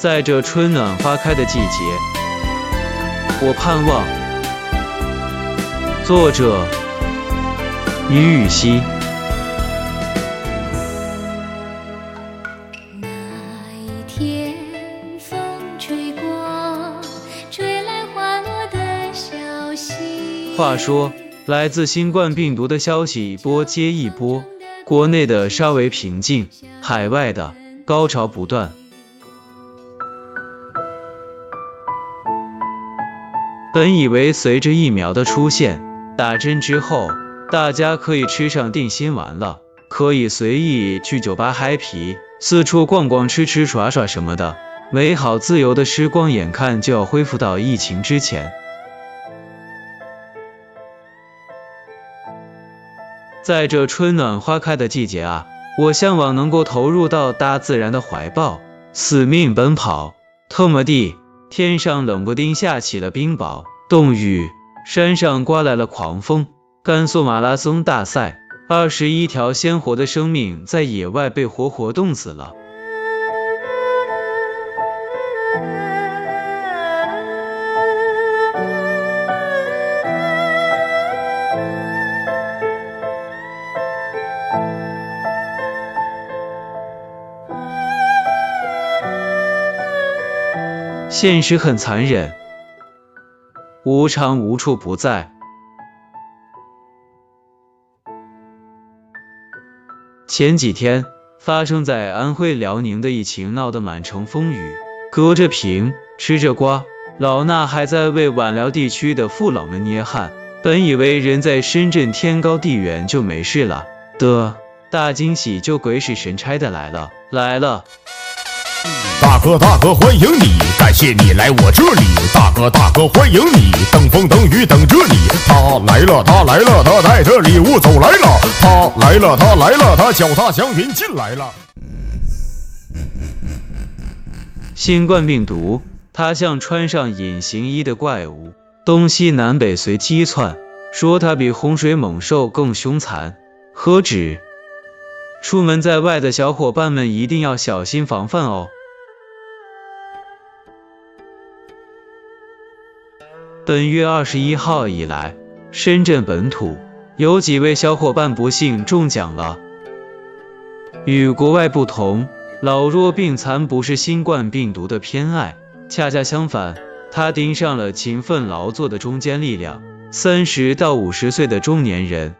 在这春暖花开的季节，我盼望。作者：于雨溪。那一天，风吹过，吹来花落的消息。话说，来自新冠病毒的消息一波接一波，国内的稍微平静，海外的高潮不断。本以为随着疫苗的出现，打针之后，大家可以吃上定心丸了，可以随意去酒吧嗨皮，四处逛逛、吃吃耍耍什么的，美好自由的时光眼看就要恢复到疫情之前。在这春暖花开的季节啊，我向往能够投入到大自然的怀抱，死命奔跑。特么地！天上冷不丁下起了冰雹，冻雨，山上刮来了狂风。甘肃马拉松大赛，二十一条鲜活的生命在野外被活活冻死了。现实很残忍，无常无处不在。前几天发生在安徽辽宁的疫情闹得满城风雨，隔着屏吃着瓜，老衲还在为皖辽地区的父老们捏汗。本以为人在深圳天高地远就没事了的，大惊喜就鬼使神差的来了，来了。哥大哥欢迎你，感谢你来我这里。大哥大哥欢迎你，等风等雨等着你。他来了他来了，他带着礼物走来了。他来了他来了，他脚踏祥云进来了。新冠病毒，它像穿上隐形衣的怪物，东西南北随机窜，说它比洪水猛兽更凶残。何止？出门在外的小伙伴们一定要小心防范哦。本月二十一号以来，深圳本土有几位小伙伴不幸中奖了。与国外不同，老弱病残不是新冠病毒的偏爱，恰恰相反，他盯上了勤奋劳作的中坚力量——三十到五十岁的中年人。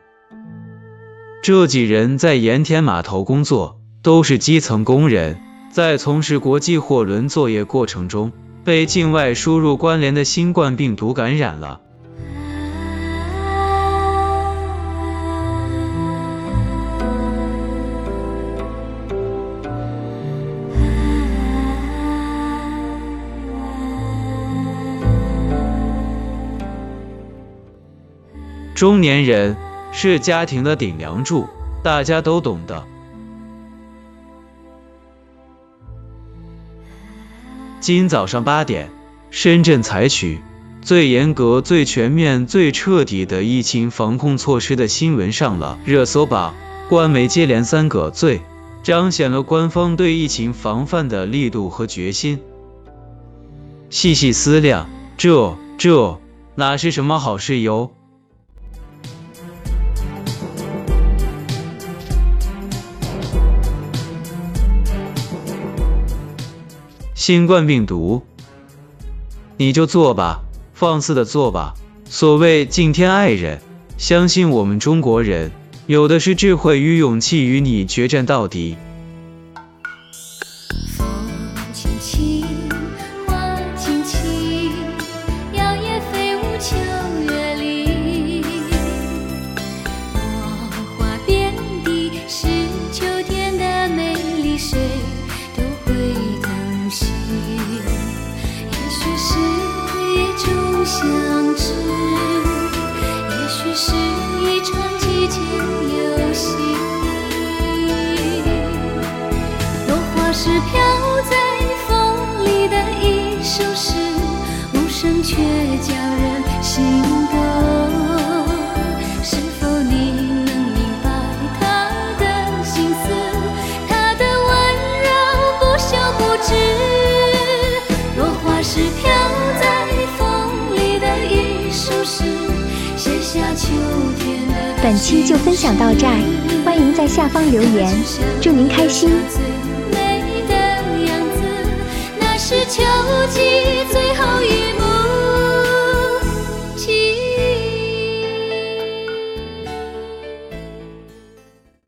这几人在盐田码头工作，都是基层工人，在从事国际货轮作业过程中。被境外输入关联的新冠病毒感染了。中年人是家庭的顶梁柱，大家都懂的。今早上八点，深圳采取最严格、最全面、最彻底的疫情防控措施的新闻上了热搜榜。官媒接连三个最，彰显了官方对疫情防范的力度和决心。细细思量，这这哪是什么好事哟？新冠病毒，你就做吧，放肆的做吧。所谓敬天爱人，相信我们中国人有的是智慧与勇气，与你决战到底。相知，也许是一场季节游戏，落花是飘在风里的一首诗，无声却叫人心动。本期就分享到这儿，欢迎在下方留言，祝您开心。最美的样子，那是秋季